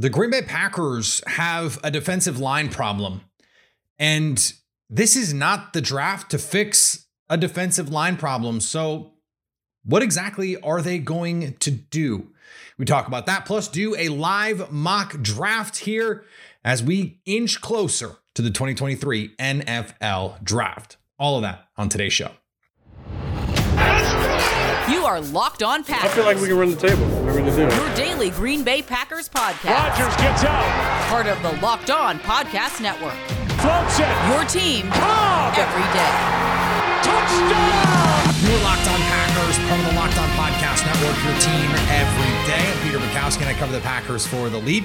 The Green Bay Packers have a defensive line problem. And this is not the draft to fix a defensive line problem. So, what exactly are they going to do? We talk about that, plus do a live mock draft here as we inch closer to the 2023 NFL draft. All of that on today's show. You are Locked On Packers. I feel like we can run the table. We're going to do. Your daily Green Bay Packers podcast. Rodgers gets out. Part of the Locked On Podcast Network. Floats it. Your team Cobb. every day. Touchdown. You're Locked On Packers, part of the Locked On Podcast Network, your team every day. I'm Peter Bukowski, and I cover the Packers for The Leap,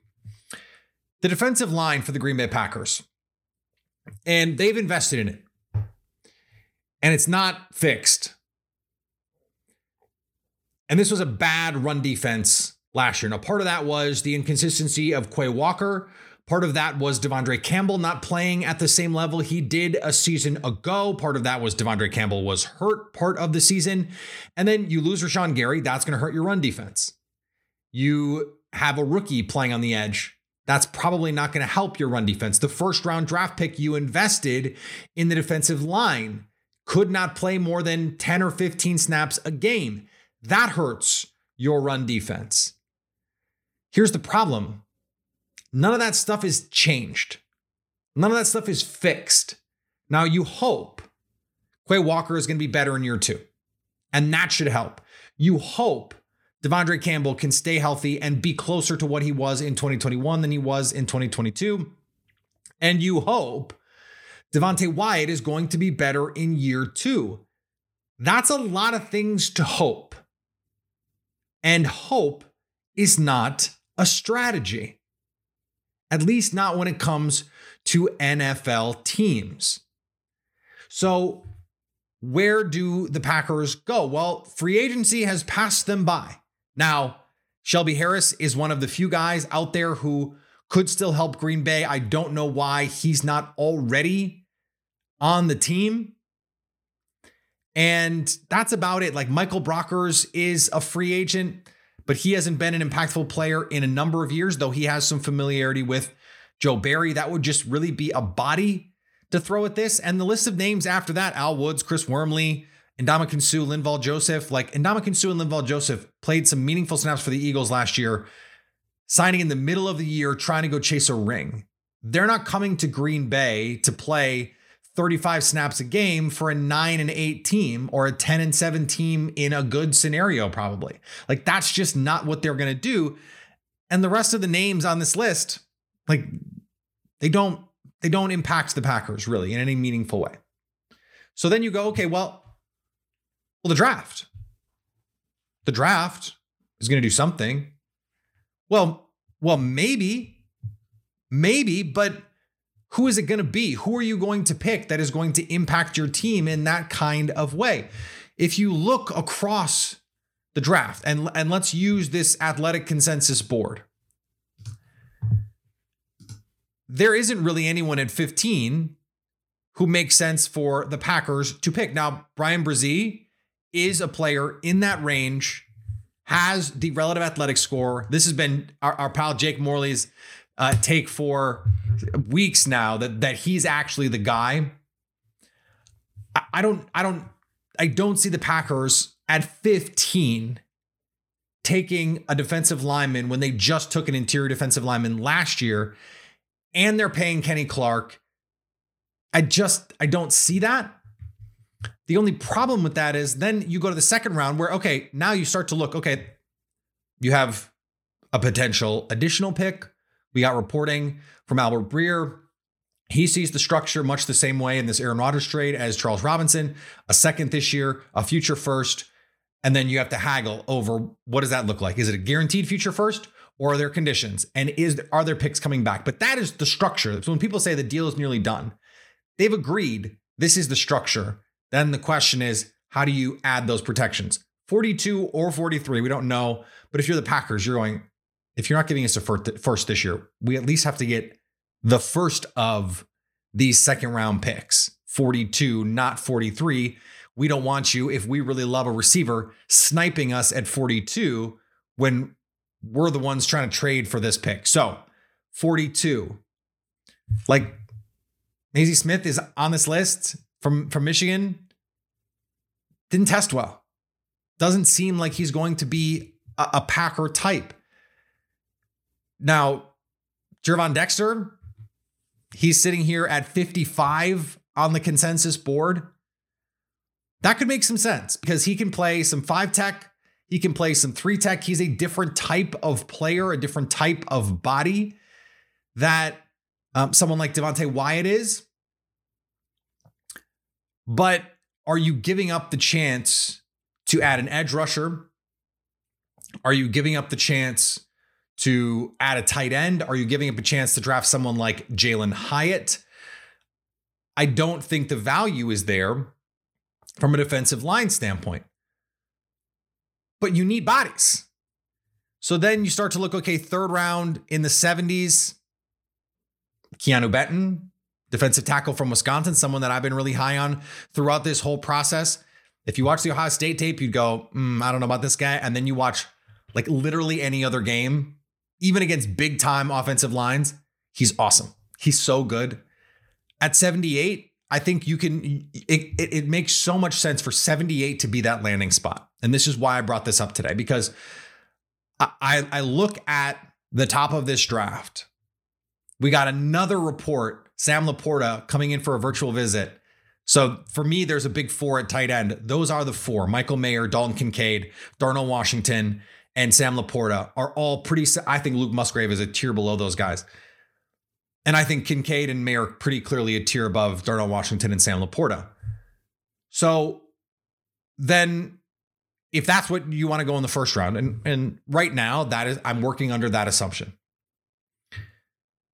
The defensive line for the Green Bay Packers, and they've invested in it, and it's not fixed. And this was a bad run defense last year. Now, part of that was the inconsistency of Quay Walker. Part of that was Devondre Campbell not playing at the same level he did a season ago. Part of that was Devondre Campbell was hurt part of the season. And then you lose Rashan Gary, that's going to hurt your run defense. You have a rookie playing on the edge. That's probably not going to help your run defense. The first round draft pick you invested in the defensive line could not play more than 10 or 15 snaps a game. That hurts your run defense. Here's the problem None of that stuff is changed. None of that stuff is fixed. Now you hope Quay Walker is going to be better in year two, and that should help. You hope Devondre Campbell can stay healthy and be closer to what he was in 2021 than he was in 2022. And you hope Devonte Wyatt is going to be better in year two. That's a lot of things to hope. And hope is not a strategy at least not when it comes to NFL teams. So, where do the Packers go? Well, free agency has passed them by. Now, Shelby Harris is one of the few guys out there who could still help Green Bay. I don't know why he's not already on the team. And that's about it. Like Michael Brockers is a free agent but he hasn't been an impactful player in a number of years, though he has some familiarity with Joe Barry. That would just really be a body to throw at this. And the list of names after that Al Woods, Chris Wormley, Ndamukong Suh, Linval Joseph. Like Ndamukong Suh and Linval Joseph played some meaningful snaps for the Eagles last year, signing in the middle of the year, trying to go chase a ring. They're not coming to Green Bay to play 35 snaps a game for a 9 and 8 team or a 10 and 7 team in a good scenario probably. Like that's just not what they're going to do. And the rest of the names on this list like they don't they don't impact the Packers really in any meaningful way. So then you go okay, well well the draft. The draft is going to do something. Well, well maybe maybe but who is it going to be? Who are you going to pick that is going to impact your team in that kind of way? If you look across the draft, and, and let's use this athletic consensus board, there isn't really anyone at 15 who makes sense for the Packers to pick. Now, Bryan Bresee is a player in that range, has the relative athletic score. This has been our, our pal Jake Morley's uh, take for weeks now that that he's actually the guy. I, I don't I don't I don't see the Packers at 15 taking a defensive lineman when they just took an interior defensive lineman last year and they're paying Kenny Clark. I just I don't see that. The only problem with that is then you go to the second round where okay, now you start to look okay, you have a potential additional pick we got reporting from Albert Breer. He sees the structure much the same way in this Aaron Rodgers trade as Charles Robinson, a second this year, a future first, and then you have to haggle over what does that look like? Is it a guaranteed future first or are there conditions? And is are there picks coming back? But that is the structure. So when people say the deal is nearly done, they've agreed this is the structure. Then the question is, how do you add those protections? 42 or 43, we don't know. But if you're the Packers, you're going, if you're not giving us a first this year, we at least have to get the first of these second round picks 42, not 43. We don't want you, if we really love a receiver, sniping us at 42 when we're the ones trying to trade for this pick. So 42. Like Mazi Smith is on this list from, from Michigan. Didn't test well. Doesn't seem like he's going to be a, a Packer type. Now, Gervon Dexter, he's sitting here at 55 on the consensus board. That could make some sense because he can play some five tech, he can play some three tech. He's a different type of player, a different type of body that um, someone like Devonte Wyatt is. But are you giving up the chance to add an edge rusher? Are you giving up the chance to add a tight end? Are you giving up a chance to draft someone like Jalin Hyatt? I don't think the value is there from a defensive line standpoint. But you need bodies. So then you start to look, okay, third round in the 70s, Keanu Benton, defensive tackle from Wisconsin, someone that I've been really high on throughout this whole process. If you watch the Ohio State tape, you'd go, mm, I don't know about this guy. And then you watch like literally any other game, even against big time offensive lines, he's awesome. He's so good. At 78, I think you can, it, it, it, makes so much sense for 78 to be that landing spot. And this is why I brought this up today because I, I, I look at the top of this draft. We got another report, Sam LaPorta coming in for a virtual visit. So for me, there's a big four at tight end. Those are the four Michael Mayer, Dalton Kincaid, Darnell Washington, and Sam LaPorta are all pretty. I think Luke Musgrave is a tier below those guys. And I think Kincaid and Mayer pretty clearly a tier above Darnell Washington and Sam LaPorta. So then if that's what you want to go in the first round, and, and right now that is I'm working under that assumption.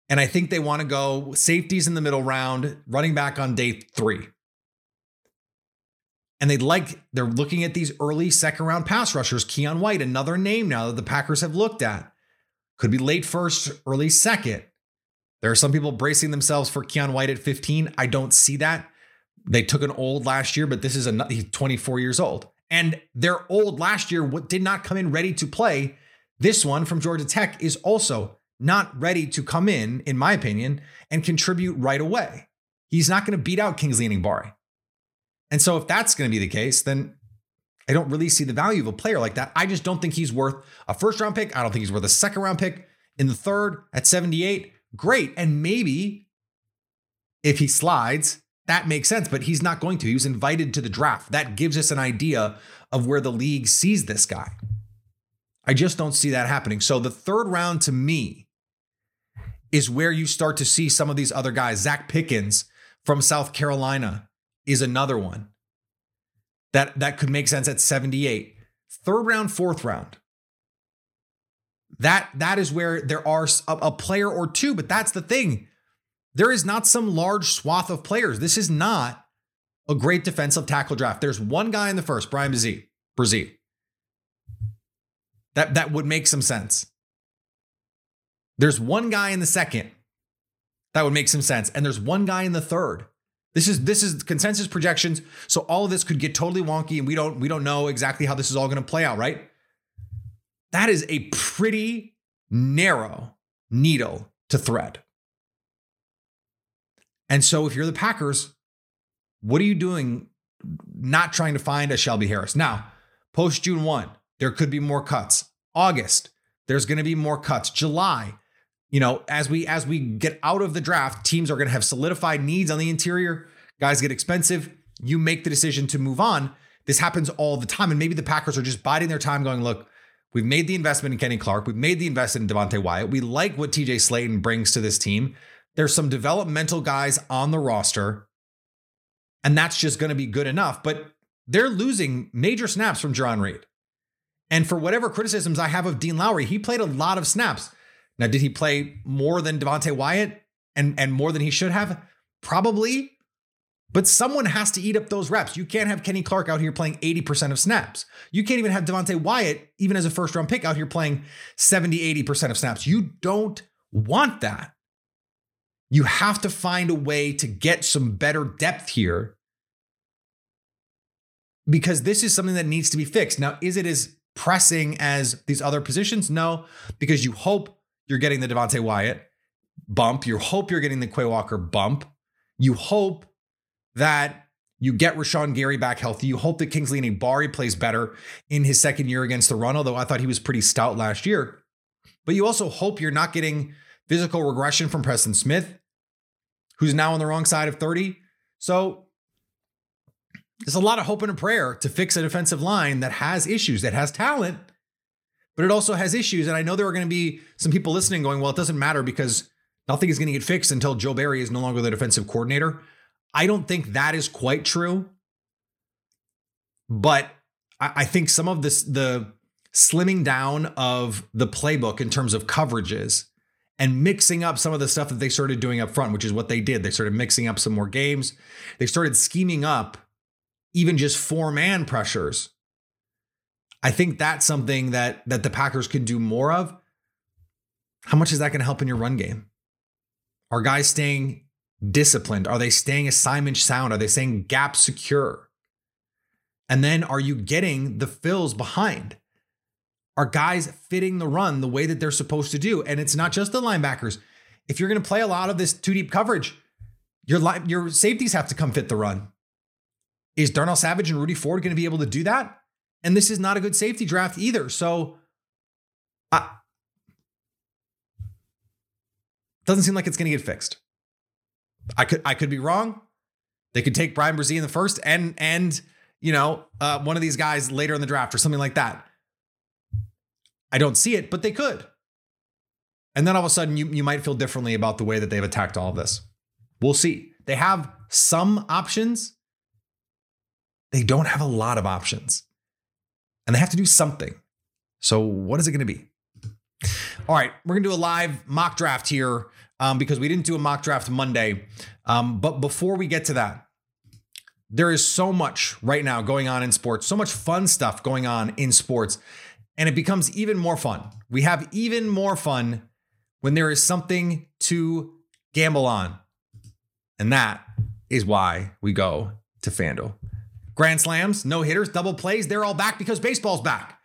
And I think they want to go safeties in the middle round, running back on day three. And they'd like, they're looking at these early second round pass rushers. Keion White, another name now that the Packers have looked at. Could be late first, early second. There are some people bracing themselves for Keion White at 15. I don't see that. They took an old last year, but this is a he's 24 years old. And their old last year did not come in ready to play. This one from Georgia Tech is also not ready to come in, in my opinion, and contribute right away. He's not going to beat out Kingsley Enagbare. And so if that's going to be the case, then I don't really see the value of a player like that. I just don't think he's worth a first round pick. I don't think he's worth a second round pick in the third at 78. Great. And maybe if he slides, that makes sense, but he's not going to. He was invited to the draft. That gives us an idea of where the league sees this guy. I just don't see that happening. So the third round to me is where you start to see some of these other guys. Zacch Pickens from South Carolina is another one that, that could make sense at 78. Third round, fourth round. That that is where there are a, a player or two, but that's the thing. There is not some large swath of players. This is not a great defensive tackle draft. There's one guy in the first, Bryan Bresee. Bresee. That that would make some sense. There's one guy in the second that would make some sense, and there's one guy in the third. This is this is consensus projections, so all of this could get totally wonky, and we don't we don't know exactly how this is all going to play out, right? That is a pretty narrow needle to thread. And so if you're the Packers, what are you doing not trying to find a Shelby Harris? Now, post June 1, there could be more cuts. August, there's going to be more cuts. July, you know, as we as we get out of the draft, teams are going to have solidified needs on the interior. Guys get expensive. You make the decision to move on. This happens all the time and maybe the Packers are just biding their time going, "Look, We've made the investment in Kenny Clark. We've made the investment in Devonte Wyatt. We like what TJ Slaton brings to this team. There's some developmental guys on the roster, and that's just going to be good enough. But they're losing major snaps from Jarran Reed. And for whatever criticisms I have of Dean Lowry, he played a lot of snaps. Now, did he play more than Devonte Wyatt and, and more than he should have? Probably. But someone has to eat up those reps. You can't have Kenny Clark out here playing 80% of snaps. You can't even have Devonte Wyatt, even as a first round pick, out here playing 70, 80% of snaps. You don't want that. You have to find a way to get some better depth here because this is something that needs to be fixed. Now, is it as pressing as these other positions? No, because you hope you're getting the Devonte Wyatt bump. You hope you're getting the Quay Walker bump. You hope that you get Rashan Gary back healthy. You hope that Kingsley Enagbare plays better in his second year against the run, although I thought he was pretty stout last year. But you also hope you're not getting physical regression from Preston Smith, who's now on the wrong side of 30. So there's a lot of hope and a prayer to fix a defensive line that has issues, that has talent, but it also has issues. And I know there are going to be some people listening going, well, it doesn't matter because nothing is going to get fixed until Joe Barry is no longer the defensive coordinator. I don't think that is quite true. But I, think some of this, the slimming down of the playbook in terms of coverages and mixing up some of the stuff that they started doing up front, which is what they did. They started mixing up some more games. They started scheming up even just four man pressures. I think that's something that that the Packers can do more of. How much is that going to help in your run game? Are guys staying disciplined? Are they staying assignment sound? Are they staying gap secure? And then are you getting the fills behind? Are guys fitting the run the way that they're supposed to do? And it's not just the linebackers. If you're going to play a lot of this two deep coverage, your your safeties have to come fit the run. Is Darnell Savage and Rudy Ford going to be able to do that? And this is not a good safety draft either. So, uh, doesn't seem like it's going to get fixed. I could I could be wrong. They could take Bryan Bresee in the first and and you know uh, one of these guys later in the draft or something like that. I don't see it, but they could. And then all of a sudden, you you might feel differently about the way that they've attacked all of this. We'll see. They have some options, they don't have a lot of options and they have to do something. So, what is it going to be? All right, we're going to do a live mock draft here um, because we didn't do a mock draft Monday. Um, but before we get to that, there is so much right now going on in sports, so much fun stuff going on in sports, and it becomes even more fun. We have even more fun when there is something to gamble on. And that is why we go to FanDuel. Grand slams, no hitters, double plays, they're all back because baseball's back.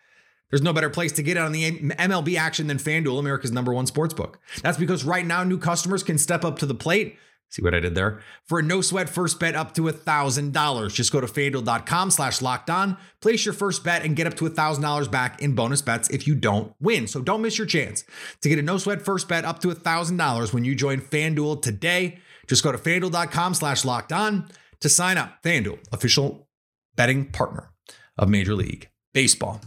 There's no better place to get on the MLB action than FanDuel, America's number one sports book. That's because right now new customers can step up to the plate. See what I did there? For a no sweat first bet up to $1,000. Just go to fanduel.com slash locked on, place your first bet, and get up to $1,000 back in bonus bets if you don't win. So don't miss your chance to get a no sweat first bet up to $1,000 when you join FanDuel today. Just go to fanduel.com slash locked on to sign up. FanDuel, official betting partner of Major League Baseball.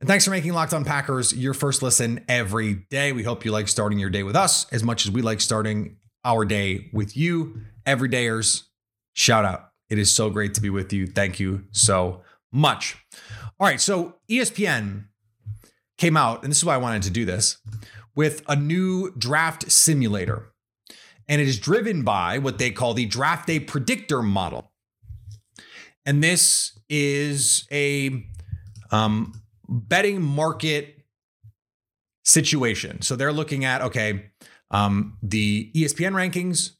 And thanks for making Locked On Packers your first listen every day. We hope you like starting your day with us as much as we like starting our day with you. Everydayers, shout out. It is so great to be with you. Thank you so much. All right, so ESPN came out, and this is why I wanted to do this, with a new draft simulator. And it is driven by what they call the draft day predictor model. And this is a um, betting market situation. So they're looking at, okay, um, the ESPN rankings,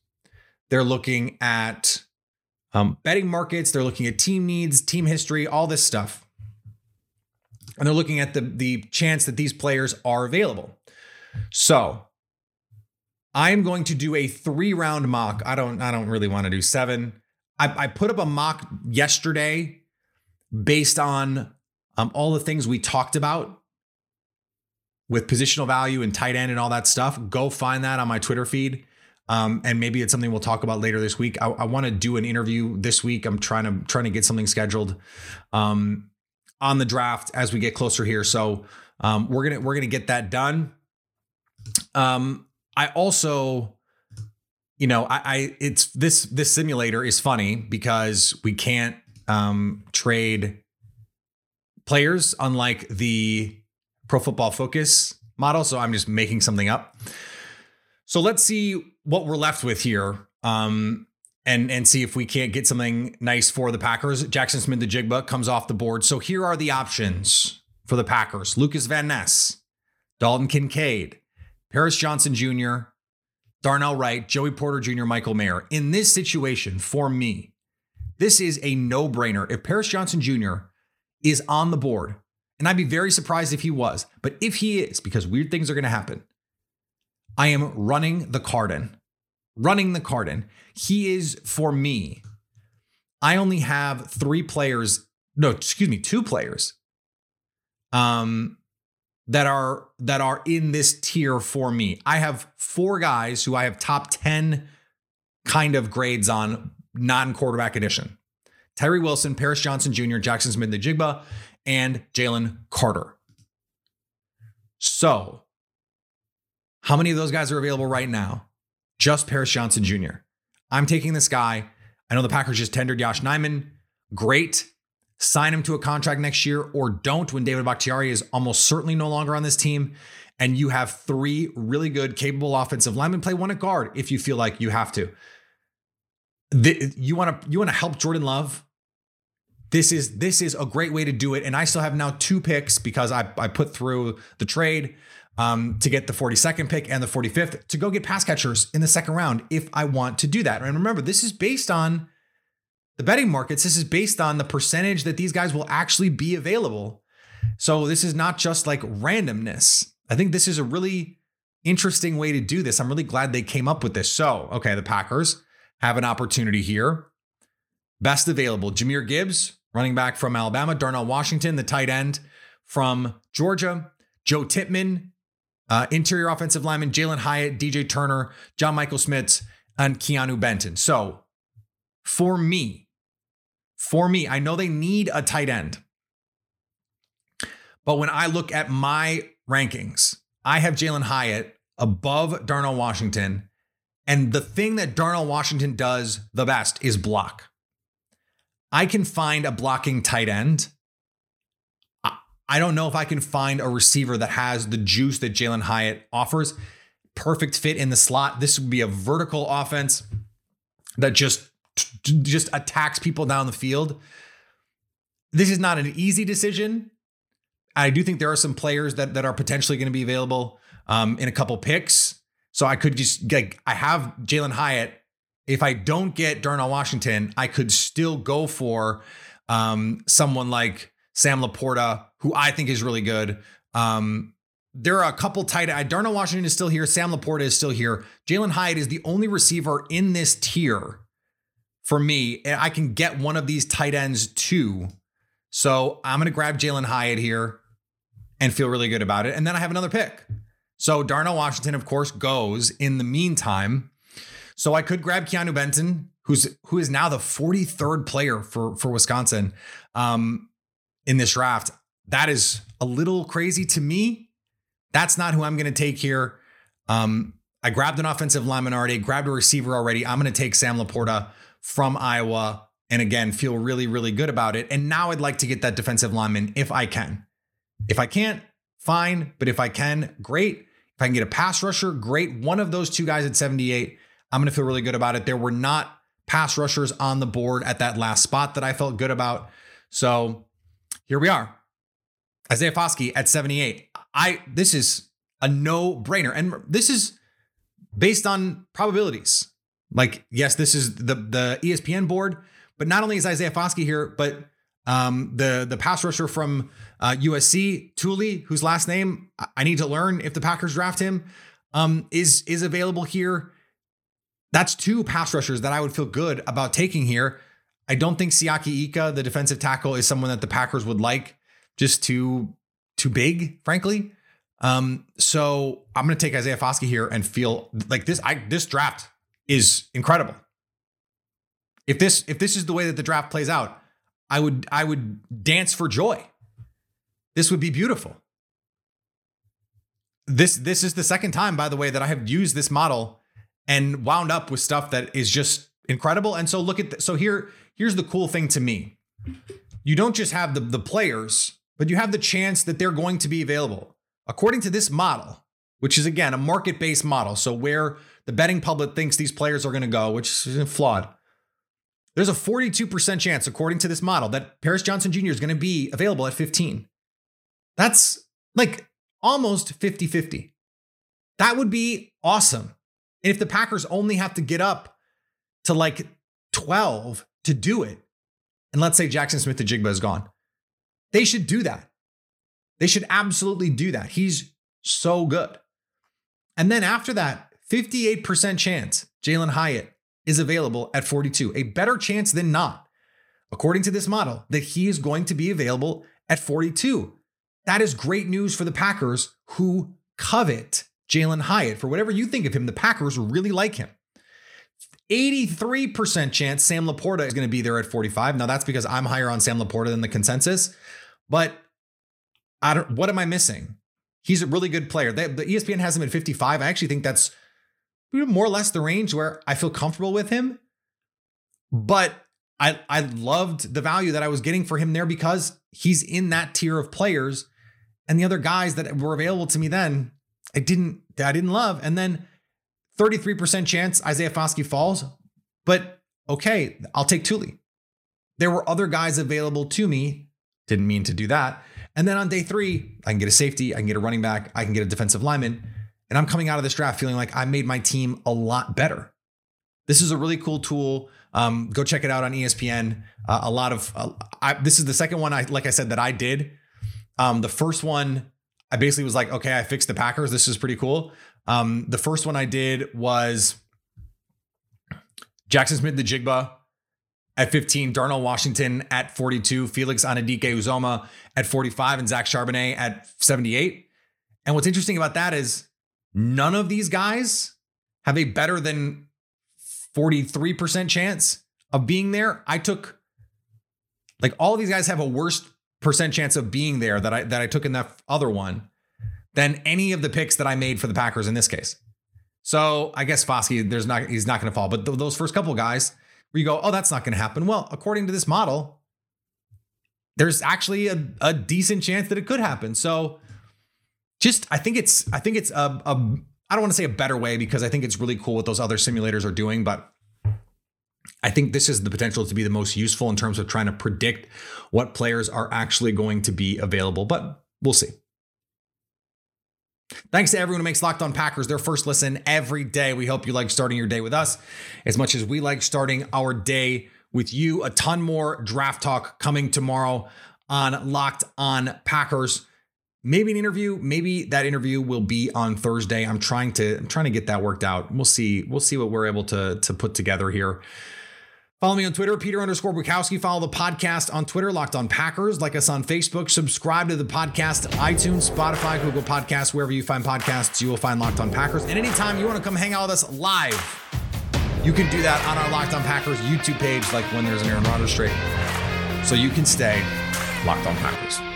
they're looking at um, betting markets, they're looking at team needs, team history, all this stuff. And they're looking at the, the chance that these players are available. So I'm going to do a three round mock. I don't I don't really want to do seven. I, I put up a mock yesterday based on um, all the things we talked about with positional value and tight end and all that stuff. Go find that on my Twitter feed. Um, and maybe it's something we'll talk about later this week. I, I want to do an interview this week. I'm trying to trying to get something scheduled um, on the draft as we get closer here. So um, we're gonna we're gonna get that done. Um, I also you know, I, I it's this this simulator is funny because we can't um, trade players, unlike the Pro Football Focus model. So I'm just making something up. So let's see what we're left with here. Um, and and see if we can't get something nice for the Packers. Jaxon Smith-Njigba comes off the board. So here are the options for the Packers: Lukas Van Ness, Dalton Kincaid, Paris Johnson Jr., Darnell Wright, Joey Porter Jr., Michael Mayer. In this situation, for me, this is a no-brainer. If Paris Johnson Jr. is on the board, and I'd be very surprised if he was, but if he is, because weird things are going to happen, I am running the card in running the card in. He is for me. I only have three players. No, excuse me, two players. Um, that are that are in this tier for me. I have four guys who I have top ten kind of grades on non-quarterback edition. Tyree Wilson, Paris Johnson Jr., Jaxon Smith-Njigba, and Jalen Carter. So, how many of those guys are available right now? just Paris Johnson Jr. I'm taking this guy. I know the Packers just tendered Yosh Nijman. Great. Sign him to a contract next year or don't when David Bakhtiari is almost certainly no longer on this team. And you have three really good, capable offensive linemen. Play one at guard if you feel like you have to. The, you want to you want to help Jordan Love. This is this is a great way to do it. And I still have now two picks because I, I put through the trade um, to get the 42nd pick and the 45th to go get pass catchers in the second round if I want to do that. And remember, this is based on the betting markets. This is based on the percentage that these guys will actually be available. So this is not just like randomness. I think this is a really interesting way to do this. I'm really glad they came up with this. So, okay, the Packers have an opportunity here. Best available Jahmyr Gibbs, running back from Alabama, Darnell Washington, the tight end from Georgia, Joe Tippmann, uh, interior offensive lineman Jalin Hyatt, DJ Turner, John Michael Schmitz, and Keanu Benton. So for me, for me, I know they need a tight end. But when I look at my rankings, I have Jalin Hyatt above Darnell Washington. And the thing that Darnell Washington does the best is block. I can find a blocking tight end I don't know if I can find a receiver that has the juice that Jalin Hyatt offers. Perfect fit in the slot. This would be a vertical offense that just just attacks people down the field. This is not an easy decision. I do think there are some players that that are potentially going to be available um, in a couple picks. So I could just get. I have Jalin Hyatt. If I don't get Darnell Washington, I could still go for um, someone like Sam LaPorta, who I think is really good. Um, there are a couple tight. Darnell Washington is still here. Sam LaPorta is still here. Jalin Hyatt is the only receiver in this tier for me. And I can get one of these tight ends too. So I'm going to grab Jalin Hyatt here and feel really good about it. And then I have another pick. So Darnell Washington, of course, goes in the meantime. So I could grab Keanu Benton, who's who is now the 43rd player for for Wisconsin. Um, in this draft. That is a little crazy to me. That's not who I'm going to take here. Um, I grabbed an offensive lineman already, grabbed a receiver already. I'm going to take Sam LaPorta from Iowa. And again, feel really, really good about it. And now I'd like to get that defensive lineman if I can. If I can't, fine. But if I can, great. If I can get a pass rusher, great. One of those two guys at 78, I'm going to feel really good about it. There were not pass rushers on the board at that last spot that I felt good about. So here we are. Isaiah Foskey at 78. I this is a no-brainer. And this is based on probabilities. Like, yes, this is the the ESPN board, but not only is Isaiah Foskey here, but um, the the pass rusher from uh, USC, Tuli, whose last name I need to learn if the Packers draft him, um, is is available here. That's two pass rushers that I would feel good about taking here. I don't think Siaki Ika, the defensive tackle, is someone that the Packers would like. Just too too big, frankly. Um, so I'm going to take Isaiah Foskey here and feel like this. I this draft is incredible. If this if this is the way that the draft plays out, I would I would dance for joy. This would be beautiful. This this is the second time, by the way, that I have used this model and wound up with stuff that is just incredible. And so look at the, so here here's the cool thing to me. You don't just have the the players, but you have the chance that they're going to be available. According to this model, which is again a market based model, so where the betting public thinks these players are going to go, which is flawed. There's a 42% chance, according to this model, that Paris Johnson Jr. is going to be available at 15. That's like almost 50 50. That would be awesome. And if the Packers only have to get up to like 12 to do it, and let's say Jaxon Smith-Njigba is gone, they should do that. They should absolutely do that. He's so good. And then after that, 58% chance Jalin Hyatt is available at 42, a better chance than not, according to this model, that he is going to be available at 42. That is great news for the Packers who covet Jalin Hyatt. For whatever you think of him, the Packers really like him. 83% chance Sam LaPorta is going to be there at 45. Now that's because I'm higher on Sam LaPorta than the consensus, but I don't what am I missing? He's a really good player. They, the ESPN has him at 55. I actually think that's more or less the range where I feel comfortable with him. But I I loved the value that I was getting for him there because he's in that tier of players and the other guys that were available to me then I didn't I didn't love. And then 33% chance Isaiah Foskey falls, but okay, I'll take Tuli. There were other guys available to me. Didn't mean to do that. And then on day three, I can get a safety, I can get a running back, I can get a defensive lineman. And I'm coming out of this draft feeling like I made my team a lot better. This is a really cool tool. Um, go check it out on ESPN. Uh, a lot of uh, I, this is the second one I like I said that I did. Um, the first one I basically was like, okay, I fixed the Packers. This is pretty cool. Um, the first one I did was Jaxon Smith-Njigba at 15, Darnell Washington at 42, Felix Anudike-Uzomah at 45, and Zach Charbonnet at 78. And what's interesting about that is none of these guys have a better than 43% chance of being there. I took like all these guys have a worse percent chance of being there that I that I took in that other one than any of the picks that I made for the Packers in this case. So I guess Foskey, there's not he's not going to fall, but th- those first couple guys where you go, oh, that's not going to happen. Well, according to this model, there's actually a, a decent chance that it could happen. So just I think it's I think it's a, a I don't want to say a better way because I think it's really cool what those other simulators are doing, but I think this is the potential to be the most useful in terms of trying to predict what players are actually going to be available, but we'll see. Thanks to everyone who makes Locked On Packers their first listen every day. We hope you like starting your day with us as much as we like starting our day with you. A ton more draft talk coming tomorrow on Locked On Packers. Maybe an interview, maybe that interview will be on Thursday. I'm trying to I'm trying to get that worked out. We'll see. We'll see what we're able to to put together here. Follow me on Twitter, Peter underscore Bukowski. Follow the podcast on Twitter, Locked on Packers. Like us on Facebook. Subscribe to the podcast, iTunes, Spotify, Google Podcasts, wherever you find podcasts, you will find Locked on Packers. And anytime you want to come hang out with us live, you can do that on our Locked on Packers YouTube page, like when there's an Aaron Rodgers trade. So you can stay Locked on Packers.